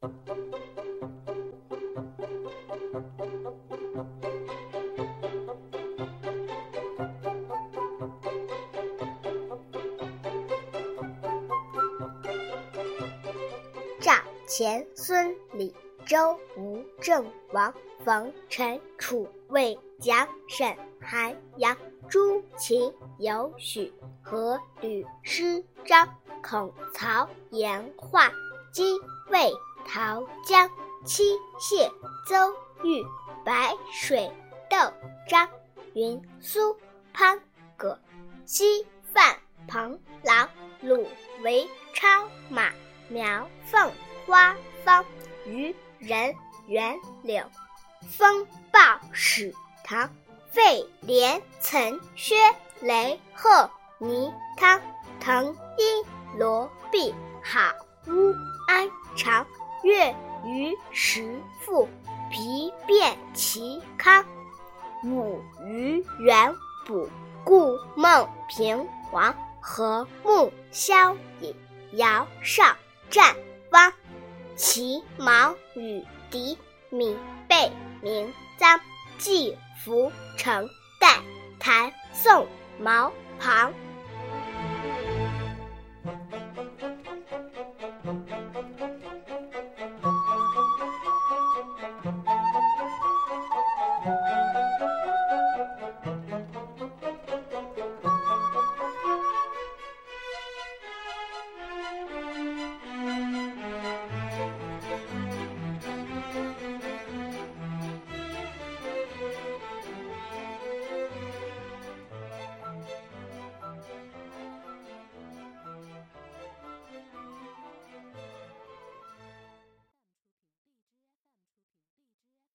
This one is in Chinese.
赵钱孙李周吴郑王冯陈楚魏蒋沈韩杨朱秦尤许何吕施张孔曹严华姬魏。陶姜七谢邹豫白水窦张云苏潘葛西范彭郎鲁韦昌马。苗凤花方虞人袁柳风暴史唐费连岑薛雷贺倪汤滕殷罗毕好乌安常岳虞石傅皮卞齐康。武虞元卜顾孟平王和睦萧隐姚绍。战汪齐毛羽狄闵贝明臧季福成代谭宋毛庞